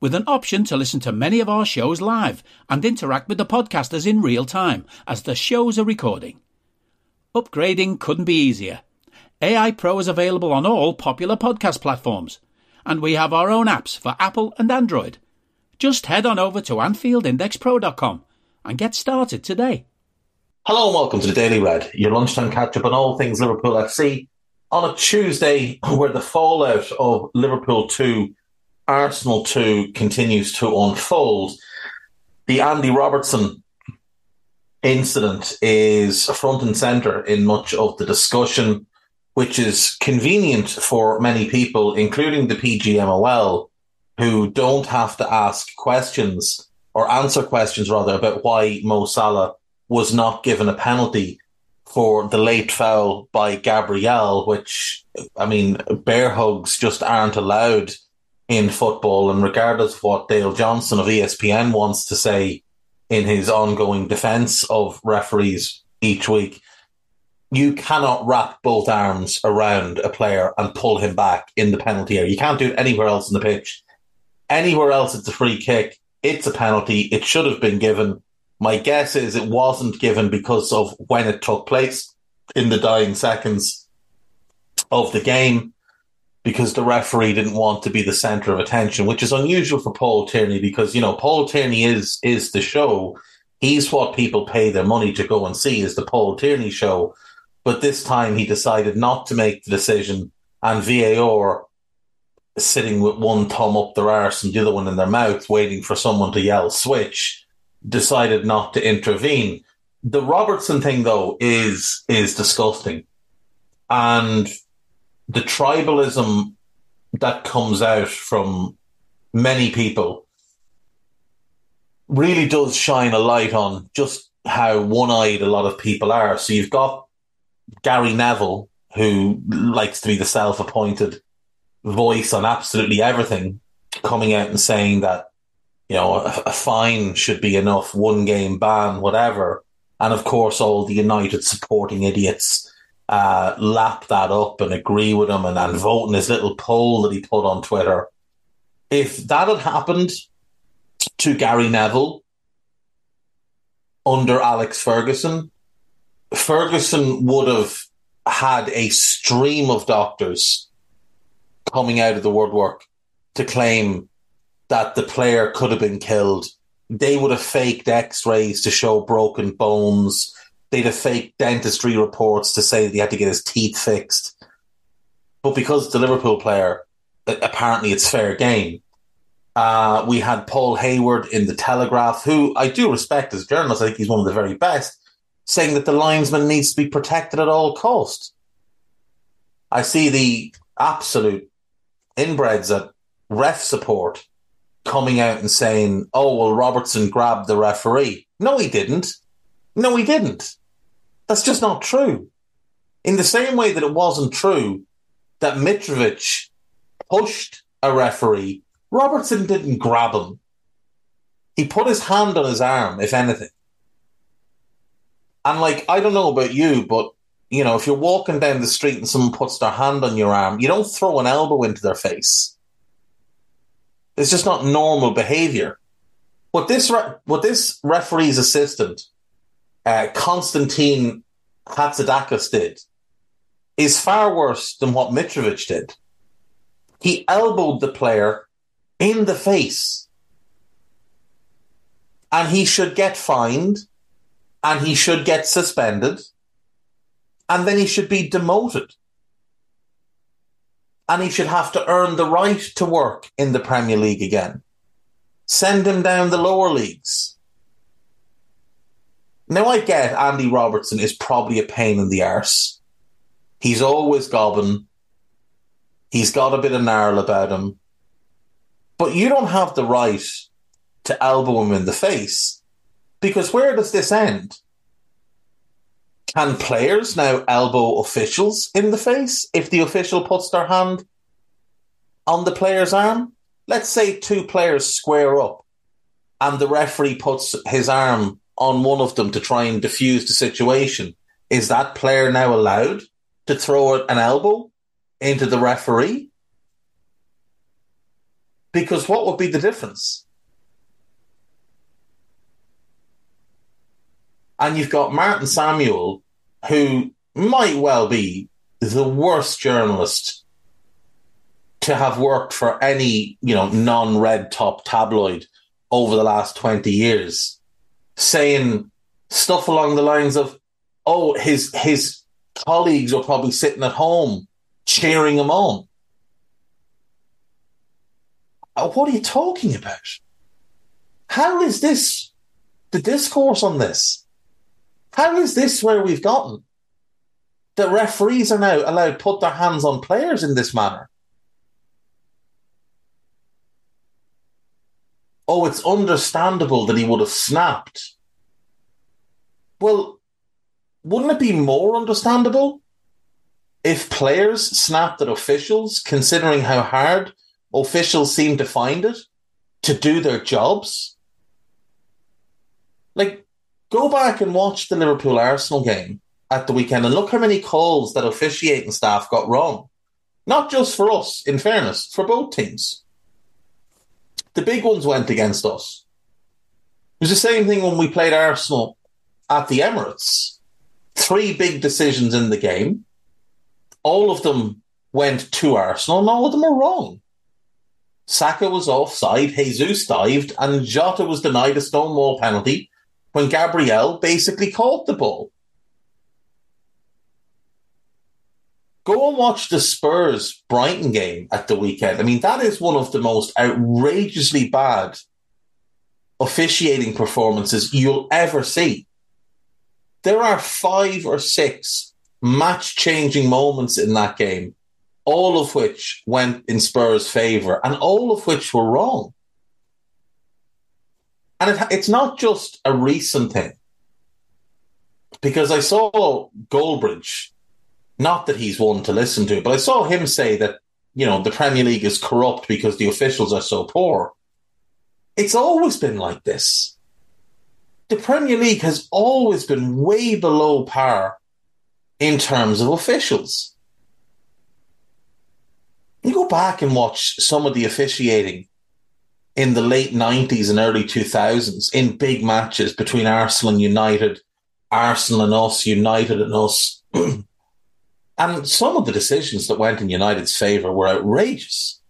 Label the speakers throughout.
Speaker 1: with an option to listen to many of our shows live and interact with the podcasters in real time as the shows are recording. Upgrading couldn't be easier. AI Pro is available on all popular podcast platforms, and we have our own apps for Apple and Android. Just head on over to AnfieldIndexPro.com and get started today.
Speaker 2: Hello and welcome to the Daily Red, your lunchtime catch up on all things Liverpool FC on a Tuesday where the fallout of Liverpool 2 Arsenal 2 continues to unfold. The Andy Robertson incident is front and centre in much of the discussion, which is convenient for many people, including the PGMOL, who don't have to ask questions or answer questions rather about why Mo Salah was not given a penalty for the late foul by Gabriel, which, I mean, bear hugs just aren't allowed in football. And regardless of what Dale Johnson of ESPN wants to say in his ongoing defense of referees each week, you cannot wrap both arms around a player and pull him back in the penalty area. You can't do it anywhere else in the pitch. Anywhere else, it's a free kick. It's a penalty. It should have been given. My guess is it wasn't given because of when it took place in the dying seconds of the game because the referee didn't want to be the center of attention, which is unusual for Paul Tierney because, you know, Paul Tierney is is the show. He's what people pay their money to go and see is the Paul Tierney show. But this time he decided not to make the decision and VAR sitting with one thumb up their arse and the other one in their mouth, waiting for someone to yell switch, decided not to intervene. The Robertson thing though is is disgusting. And the tribalism that comes out from many people really does shine a light on just how one-eyed a lot of people are. So you've got Gary Neville, who likes to be the self-appointed voice on absolutely everything, coming out and saying that you know a, a fine should be enough, one game ban, whatever. And of course, all the United supporting idiots uh, lap that up and agree with him and, and vote in his little poll that he put on Twitter. If that had happened to Gary Neville under Alex Ferguson, Ferguson would have had a stream of doctors coming out of the woodwork to claim that the player could have been killed. They would have faked x rays to show broken bones they'd have fake dentistry reports to say that he had to get his teeth fixed. But because a Liverpool player, apparently it's fair game. Uh, we had Paul Hayward in the Telegraph, who I do respect as a journalist. I think he's one of the very best, saying that the linesman needs to be protected at all costs. I see the absolute inbreds at ref support coming out and saying, "Oh well, Robertson grabbed the referee." No, he didn't. No, he didn't. That's just not true. In the same way that it wasn't true that Mitrovic pushed a referee, Robertson didn't grab him. He put his hand on his arm, if anything. And like, I don't know about you, but you know, if you're walking down the street and someone puts their hand on your arm, you don't throw an elbow into their face. It's just not normal behavior. What this re- what this referee's assistant uh, Constantine Hatzidakis did is far worse than what Mitrovic did. He elbowed the player in the face. and he should get fined and he should get suspended and then he should be demoted. And he should have to earn the right to work in the Premier League again. Send him down the lower leagues. Now I get Andy Robertson is probably a pain in the arse. He's always gobbing. He's got a bit of gnarl about him. But you don't have the right to elbow him in the face. Because where does this end? Can players now elbow officials in the face if the official puts their hand on the player's arm? Let's say two players square up and the referee puts his arm on one of them to try and defuse the situation. Is that player now allowed to throw an elbow into the referee? Because what would be the difference? And you've got Martin Samuel, who might well be the worst journalist to have worked for any, you know, non-red top tabloid over the last 20 years, saying stuff along the lines of, oh, his his colleagues are probably sitting at home cheering him on. Uh, what are you talking about? How is this the discourse on this? How is this where we've gotten? That referees are now allowed to put their hands on players in this manner. Oh, it's understandable that he would have snapped. Well, wouldn't it be more understandable if players snapped at officials, considering how hard officials seem to find it to do their jobs? Like, Go back and watch the Liverpool Arsenal game at the weekend and look how many calls that officiating staff got wrong. Not just for us, in fairness, for both teams. The big ones went against us. It was the same thing when we played Arsenal at the Emirates. Three big decisions in the game. All of them went to Arsenal, and all of them are wrong. Saka was offside, Jesus dived, and Jota was denied a stonewall penalty when Gabriel basically caught the ball. Go and watch the Spurs Brighton game at the weekend. I mean, that is one of the most outrageously bad officiating performances you'll ever see. There are five or six match changing moments in that game, all of which went in Spurs' favour and all of which were wrong. And it, it's not just a recent thing. Because I saw Goldbridge, not that he's one to listen to, but I saw him say that, you know, the Premier League is corrupt because the officials are so poor. It's always been like this. The Premier League has always been way below par in terms of officials. You go back and watch some of the officiating in the late 90s and early 2000s in big matches between Arsenal and United, Arsenal and us, United and us. and some of the decisions that went in United's favour were outrageous.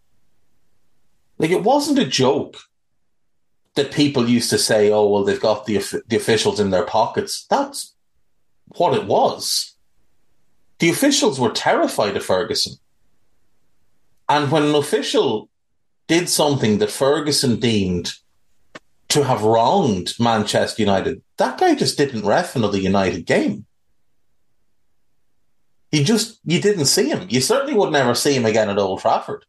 Speaker 2: Like, it wasn't a joke that people used to say, oh, well, they've got the, the officials in their pockets. That's what it was. The officials were terrified of Ferguson. And when an official did something that Ferguson deemed to have wronged Manchester United, that guy just didn't ref another United game. You just you didn't see him. You certainly would never see him again at Old Trafford.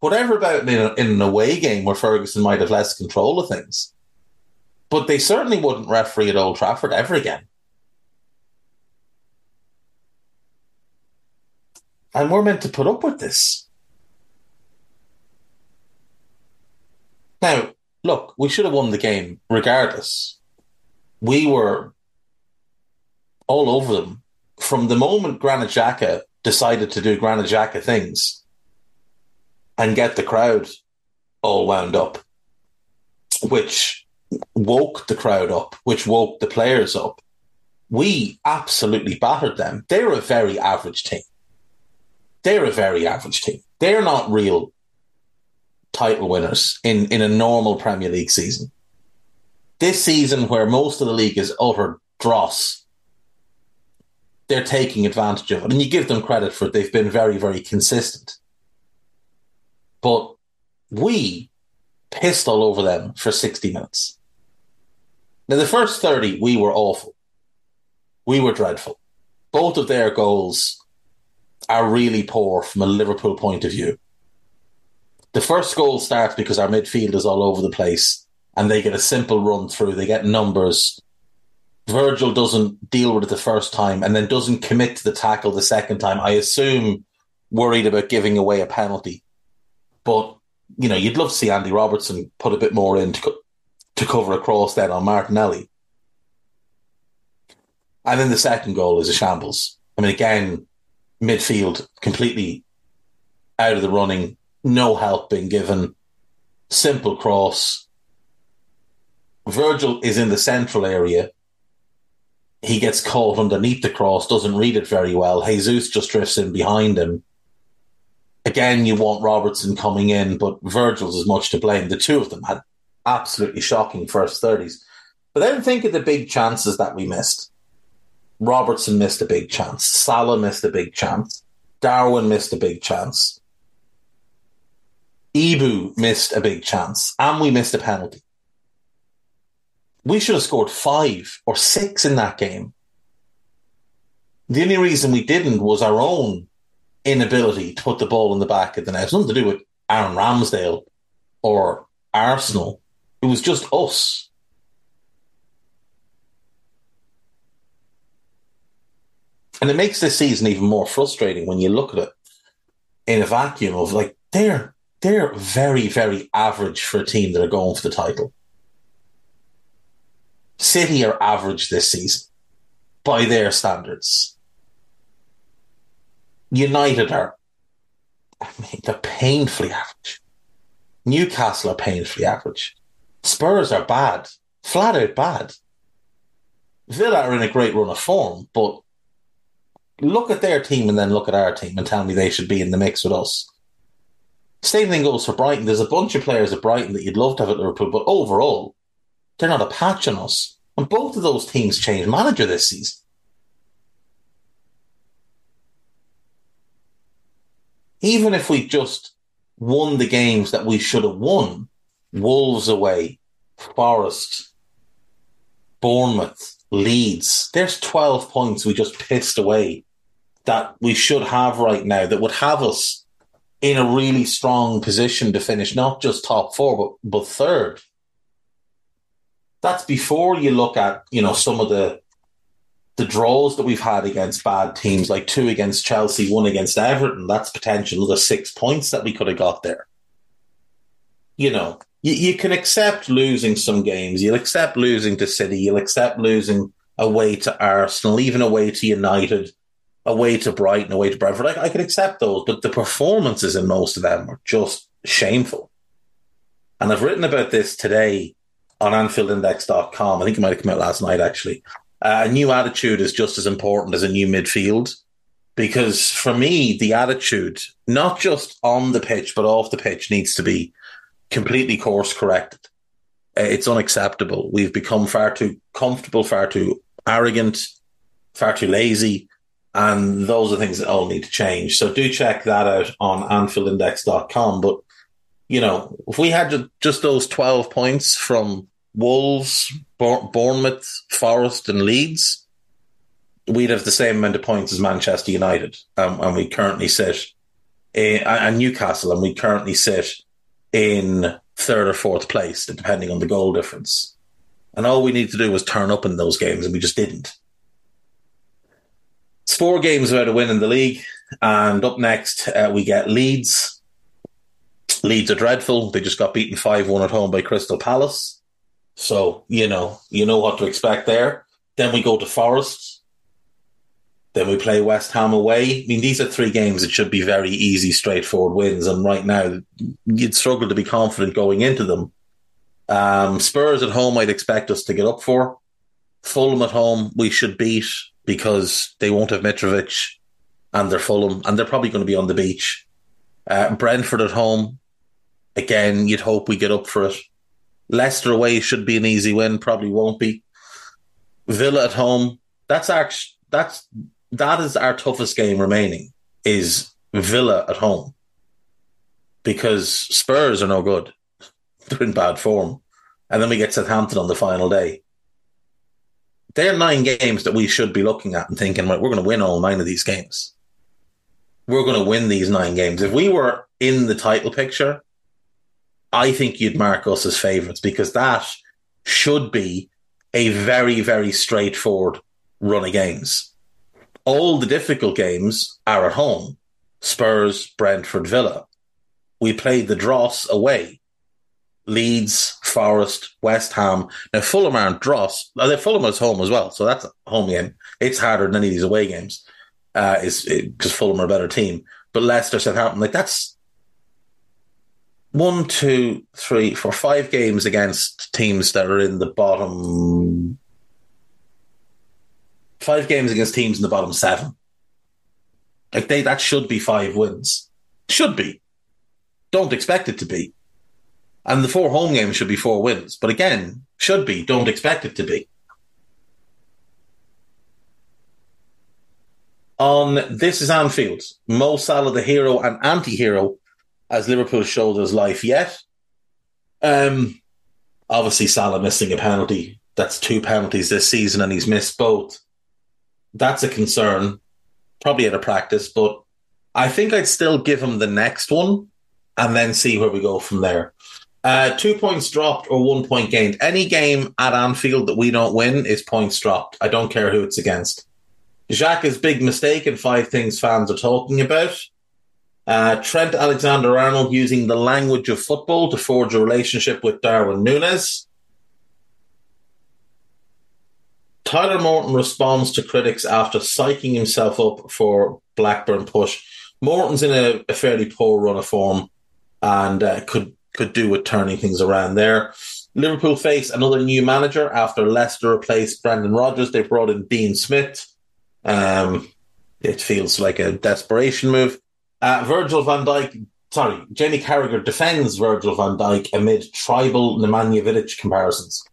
Speaker 2: Whatever about in, a, in an away game where Ferguson might have less control of things, but they certainly wouldn't referee at Old Trafford ever again. And we're meant to put up with this. Now, look, we should have won the game regardless. We were all over them from the moment Granit Xhaka decided to do Granit Xhaka things and get the crowd all wound up, which woke the crowd up, which woke the players up. We absolutely battered them. They're a very average team. They're a very average team. They're not real title winners in, in a normal Premier League season. this season, where most of the league is utter dross, they're taking advantage of it. And you give them credit for it. They've been very, very consistent. But we pissed all over them for 60 minutes. Now, the first 30, we were awful. We were dreadful. Both of their goals are really poor from a Liverpool point of view. The first goal starts because our midfield is all over the place and they get a simple run through. They get numbers. Virgil doesn't deal with it the first time and then doesn't commit to the tackle the second time. I assume worried about giving away a penalty. But, you know, you'd love to see Andy Robertson put a bit more in to, co- to cover across then on Martinelli. And then the second goal is a shambles. I mean, again, midfield completely out of the running, no help being given, simple cross. Virgil is in the central area. He gets caught underneath the cross, doesn't read it very well. Jesus just drifts in behind him. Again, you want Robertson coming in, but Virgil's as much to blame. The two of them had absolutely shocking first 30s. But then think of the big chances that we missed. Robertson missed a big chance. Salah missed a big chance. Darwin missed a big chance. Ibou missed a big chance. And we missed a penalty. We should have scored five or six in that game. The only reason we didn't was our own inability to put the ball in the back of the net. It's nothing to do with Aaron Ramsdale or Arsenal. It was just us. And it makes this season even more frustrating when you look at it in a vacuum of like they're they're very, very average for a team that are going for the title. City are average this season by their standards. United are I mean, they're painfully average. Newcastle are painfully average. Spurs are bad, flat out bad. Villa are in a great run of form, but look at their team and then look at our team and tell me they should be in the mix with us. Same thing goes for Brighton. There's a bunch of players at Brighton that you'd love to have at Liverpool, but overall, they're not a patch on us. And both of those teams changed manager this season. Even if we just won the games that we should have won, Wolves away, Forest, Bournemouth, Leeds, there's 12 points we just pissed away that we should have right now that would have us in a really strong position to finish not just top four, but, but third. That's before you look at, you know, some of the the draws that we've had against bad teams, like two against Chelsea, one against Everton. That's potential the six points that we could have got there. You know, you, you can accept losing some games. You'll accept losing to City. You'll accept losing away to Arsenal, even away to United away to Brighton, away to Brentford. I, I could accept those, but the performances in most of them are just shameful. And I've written about this today on AnfieldIndex.com. I think it might have come out last night, actually. Uh, a new attitude is just as important as a new midfield. Because for me, the attitude, not just on the pitch, but off the pitch, needs to be completely course corrected. Uh, it's unacceptable. We've become far too comfortable, far too arrogant, far too lazy. And those are things that all need to change. So do check that out on AnfieldIndex.com. But, you know, if we had just those 12 points from Wolves, Bournemouth, Forest, and Leeds, we'd have the same amount of points as Manchester United. Um, and we currently sit in, and Newcastle, and we currently sit in third or fourth place, depending on the goal difference. And all we need to do was turn up in those games, and we just didn't. It's four games without a win in the league. And up next, uh, we get Leeds. Leeds are dreadful. They just got beaten 5 1 at home by Crystal Palace. So, you know, you know what to expect there. Then we go to Forest. Then we play West Ham away. I mean, these are three games that should be very easy, straightforward wins. And right now, you'd struggle to be confident going into them. Um, Spurs at home, I'd expect us to get up for. Fulham at home, we should beat because they won't have Mitrovic and they're Fulham and they're probably going to be on the beach. Uh, Brentford at home, again, you'd hope we get up for it. Leicester away should be an easy win, probably won't be. Villa at home, that's our that's that is our toughest game remaining is Villa at home. Because Spurs are no good. They're in bad form. And then we get Southampton on the final day. They're nine games that we should be looking at and thinking, right, we're going to win all nine of these games. We're going to win these nine games. If we were in the title picture, I think you'd mark us as favourites because that should be a very, very straightforward run of games. All the difficult games are at home. Spurs, Brentford, Villa. We played the Dross away. Leeds, Forest, West Ham. Now Fulham aren't Dross. Well, Fulham is home as well, so that's a home game. It's harder than any of these away games. Uh, is because Fulham are a better team. But Leicester, Southampton, like that's one, two, three, four, five games against teams that are in the bottom. Five games against teams in the bottom seven. Like they, that should be five wins. Should be. Don't expect it to be. And the four home games should be four wins. But again, should be. Don't expect it to be. On This is Anfield, Mo Salah, the hero and anti hero, as Liverpool showed his life yet. Um, obviously, Salah missing a penalty. That's two penalties this season, and he's missed both. That's a concern probably at a practice, but I think I'd still give him the next one and then see where we go from there. Uh, two points dropped or one point gained. Any game at Anfield that we don't win is points dropped. I don't care who it's against. Xhaka's big mistake and five things fans are talking about. Uh, Trent Alexander Arnold using the language of football to forge a relationship with Darwin Nunez. Tyler Morton responds to critics after psyching himself up for Blackburn push. Morton's in a, a fairly poor run of form and uh, could could do with turning things around there. Liverpool face another new manager after Leicester replaced Brendan Rodgers. They brought in Dean Smith. Um, it feels like a desperation move. Uh, Virgil van Dijk, sorry, Jamie Carragher defends Virgil van Dijk amid tribal Nemanja Vidic comparisons.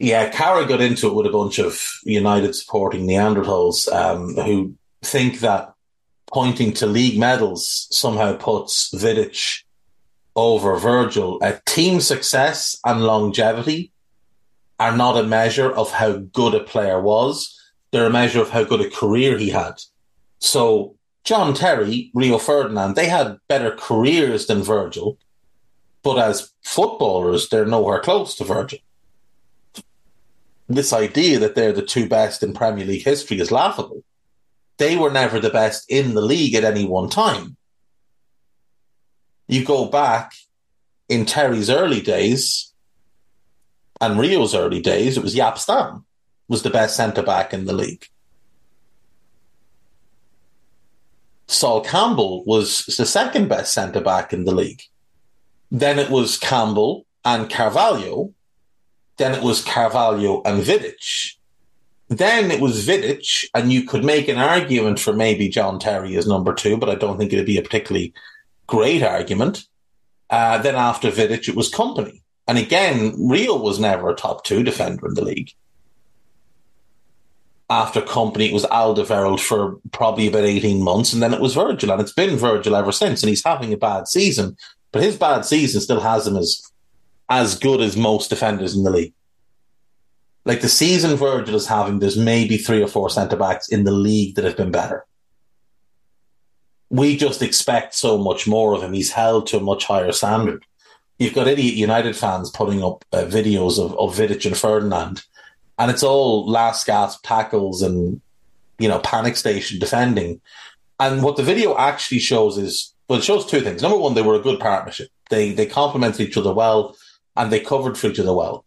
Speaker 2: Yeah, Carragher got into it with a bunch of United supporting Neanderthals um, who think that pointing to league medals somehow puts Vidic over Virgil. Uh, team success and longevity are not a measure of how good a player was. They're a measure of how good a career he had. So John Terry, Rio Ferdinand, they had better careers than Virgil, but as footballers, they're nowhere close to Virgil this idea that they're the two best in Premier League history is laughable. They were never the best in the league at any one time. You go back in Terry's early days and Rio's early days, it was Jaap Stam was the best centre back in the league. Sol Campbell was the second best centre back in the league. Then it was Campbell and Carvalho, then it was Carvalho and Vidic. Then it was Vidic, and you could make an argument for maybe John Terry as number two, but I don't think it'd be a particularly great argument. Uh, then after Vidic, it was Kompany. And again, Rio was never a top two defender in the league. After Kompany, it was Alderweireld for probably about 18 months, and then it was Virgil. And it's been Virgil ever since, and he's having a bad season. But his bad season still has him as as good as most defenders in the league. Like the season Virgil is having, there's maybe three or four centre backs in the league that have been better. We just expect so much more of him. He's held to a much higher standard. You've got idiot United fans putting up uh, videos of, of Vidic and Ferdinand, and it's all last gasp tackles and you know panic station defending. And what the video actually shows is well, it shows two things. Number one, they were a good partnership. They they complemented each other well and they covered for each other well.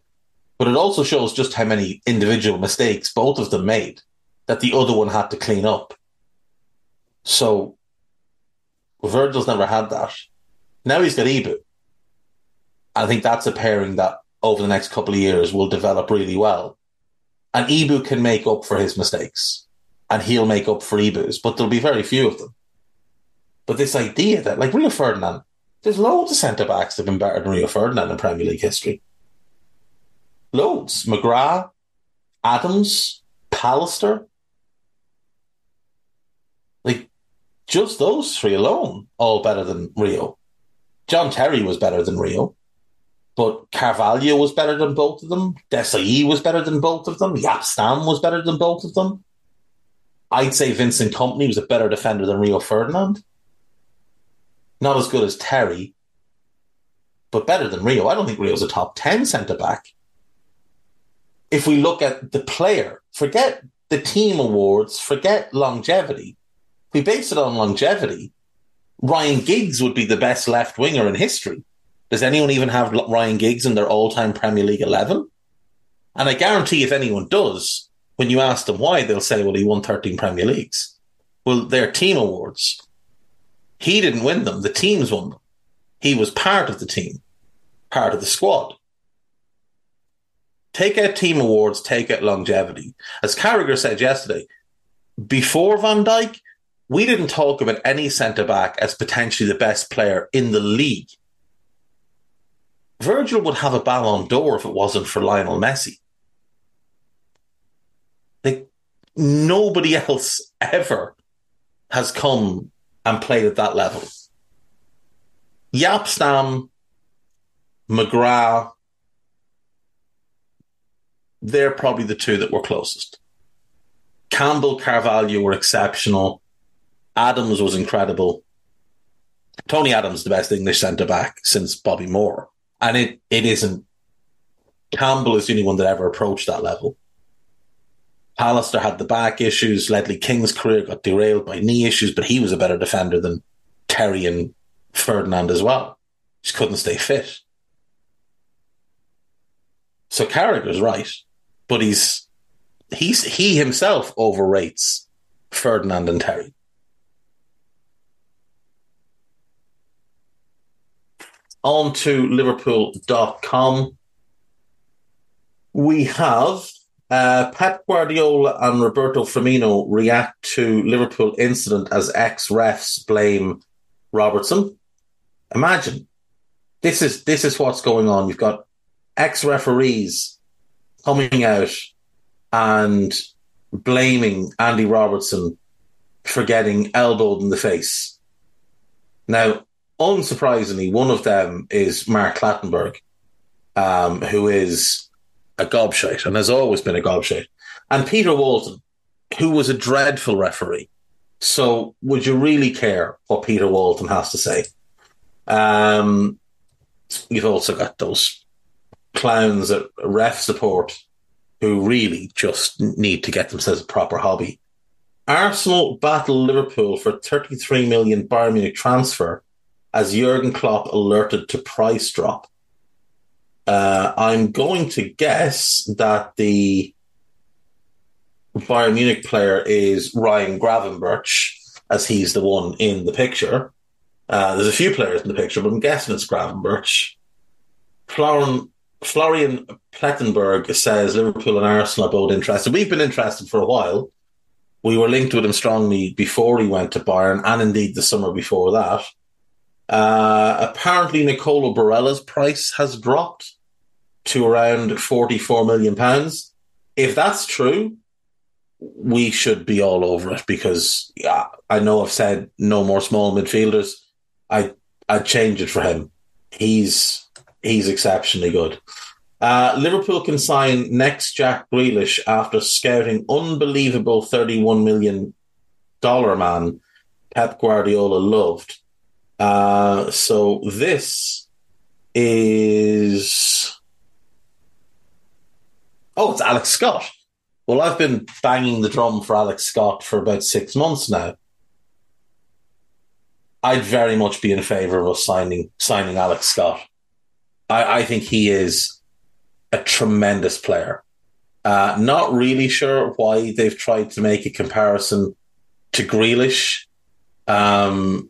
Speaker 2: But it also shows just how many individual mistakes both of them made that the other one had to clean up. So Virgil's never had that. Now he's got Ibou. I think that's a pairing that over the next couple of years will develop really well. And Ibou can make up for his mistakes and he'll make up for Ibou's, but there'll be very few of them. But this idea that, like Rio Ferdinand, There's loads of centre backs that have been better than Rio Ferdinand in Premier League history. Loads. McGrath, Adams, Pallister. Like, just those three alone, all better than Rio. John Terry was better than Rio, but Carvalho was better than both of them. Desailly was better than both of them. Jaap Stam was better than both of them. I'd say Vincent Kompany was a better defender than Rio Ferdinand. Not as good as Terry, but better than Rio. I don't think Rio's a top 10 centre back. If we look at the player, forget the team awards, forget longevity. If we base it on longevity, Ryan Giggs would be the best left winger in history. Does anyone even have Ryan Giggs in their all time Premier League 11? And I guarantee if anyone does, when you ask them why, they'll say, well, he won 13 Premier Leagues. Well, they're team awards. He didn't win them, the teams won them. He was part of the team, part of the squad. Take out team awards, take out longevity. As Carragher said yesterday, before Van Dijk, we didn't talk about any centre back as potentially the best player in the league. Virgil would have a Ballon d'Or if it wasn't for Lionel Messi. Like nobody else ever has come and played at that level. Jaap Stam, McGrath, they're probably the two that were closest. Campbell, Carvalho were exceptional. Adams was incredible. Tony Adams, the best English centre back since Bobby Moore. And it, it isn't. Campbell is the only one that ever approached that level. Pallister had the back issues. Ledley King's career got derailed by knee issues, but he was a better defender than Terry and Ferdinand as well. Just couldn't stay fit. So Carragher's right, but he's he's he himself overrates Ferdinand and Terry. On to Liverpool.com. We have uh, Pep Guardiola and Roberto Firmino react to Liverpool incident as ex refs blame Robertson. Imagine this is this is what's going on. You've got ex referees coming out and blaming Andy Robertson for getting elbowed in the face. Now, unsurprisingly, one of them is Mark Clattenburg, um, who is a gobshite and has always been a gobshite. And Peter Walton, who was a dreadful referee. So, would you really care what Peter Walton has to say? Um, you've also got those clowns at ref support who really just need to get themselves a proper hobby. Arsenal battle Liverpool for 33 million Bayern Munich transfer as Jurgen Klopp alerted to price drop. Uh, I'm going to guess that the Bayern Munich player is Ryan Gravenberch, as he's the one in the picture. Uh, there's a few players in the picture, but I'm guessing it's Gravenberch. Florian, Florian Plettenberg says Liverpool and Arsenal are both interested. We've been interested for a while. We were linked with him strongly before he went to Bayern, and indeed the summer before that. Uh, apparently, Nicola Barella's price has dropped to around 44 million pounds. If that's true, we should be all over it because yeah, I know I've said no more small midfielders. I I'd change it for him. He's he's exceptionally good. Uh, Liverpool can sign next Jack Grealish after scouting unbelievable thirty-one million dollar man Pep Guardiola loved. Uh, so this is oh, it's Alex Scott. Well, I've been banging the drum for Alex Scott for about six months now. I'd very much be in favour of us signing signing Alex Scott. I, I think he is a tremendous player. Uh, not really sure why they've tried to make a comparison to Grealish. Um,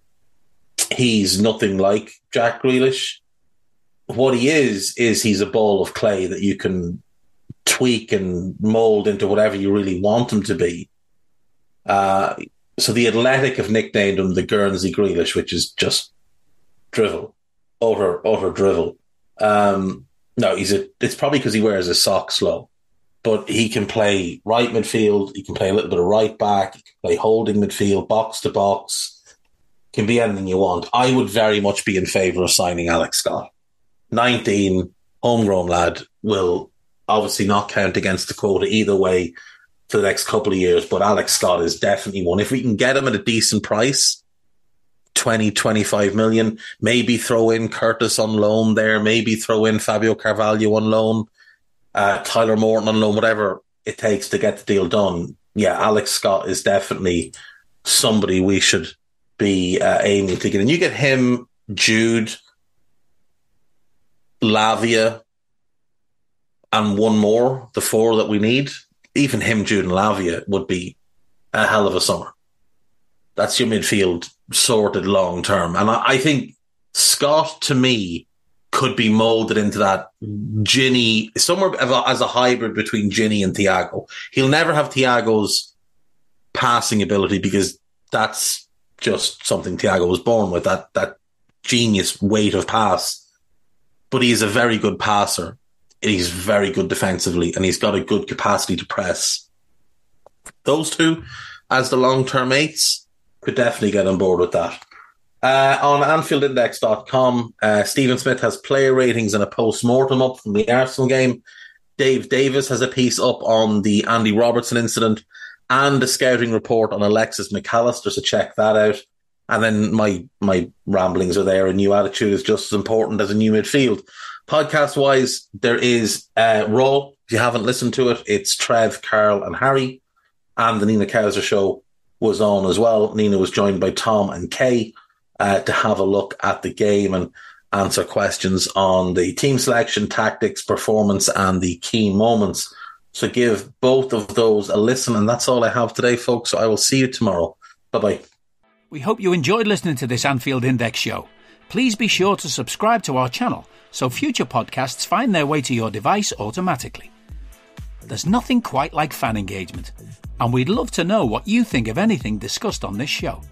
Speaker 2: he's nothing like Jack Grealish. What he is is he's a ball of clay that you can tweak and mold into whatever you really want him to be. Uh, so the Athletic have nicknamed him the Guernsey Grealish, which is just drivel. utter utter drivel. Um, no, he's a. It's probably because he wears his socks low, but he can play right midfield. He can play a little bit of right back. He can play holding midfield, box to box. Can be anything you want. I would very much be in favour of signing Alex Scott. Nineteen, homegrown lad will obviously not count against the quota either way for the next couple of years. But Alex Scott is definitely one. If we can get him at a decent price, 20, 25 million. Maybe throw in Curtis on loan there. Maybe throw in Fabio Carvalho on loan, uh, Tyler Morton on loan, whatever it takes to get the deal done. Yeah, Alex Scott is definitely somebody we should be uh, to get. And you get him, Jude, Lavia, and one more, the four that we need. Even him, Jude, and Lavia would be a hell of a summer. That's your midfield sorted long term. And I, I, think Scott, to me, could be molded into that Gini, somewhere as a hybrid between Gini and Thiago. He'll never have Thiago's passing ability because that's just something Thiago was born with, that, that genius weight of pass. But he's a very good passer. He's very good defensively and he's got a good capacity to press. Those two as the long term mates, could definitely get on board with that. Uh, on AnfieldIndex.com, uh, Stephen Smith has player ratings and a post mortem up from the Arsenal game. Dave Davis has a piece up on the Andy Robertson incident and a scouting report on Alexis Mac Allister, so check that out. And then my my ramblings are there. A new attitude is just as important as a new midfield. Podcast wise, there is uh, Raw. If you haven't listened to it, it's Trev, Carl, and Harry, and the Nina Kauser show was on as well. Nina was joined by Tom and Kay uh, to have a look at the game and answer questions on the team selection, tactics, performance, and the key moments. So give both of those a listen. And that's all I have today, folks. So I will see you tomorrow. Bye bye.
Speaker 1: We hope you enjoyed listening to this Anfield Index show. Please be sure to subscribe to our channel so future podcasts find their way to your device automatically. There's nothing quite like fan engagement and we'd love to know what you think of anything discussed on this show.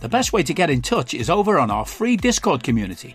Speaker 1: The best way to get in touch is over on our free Discord community,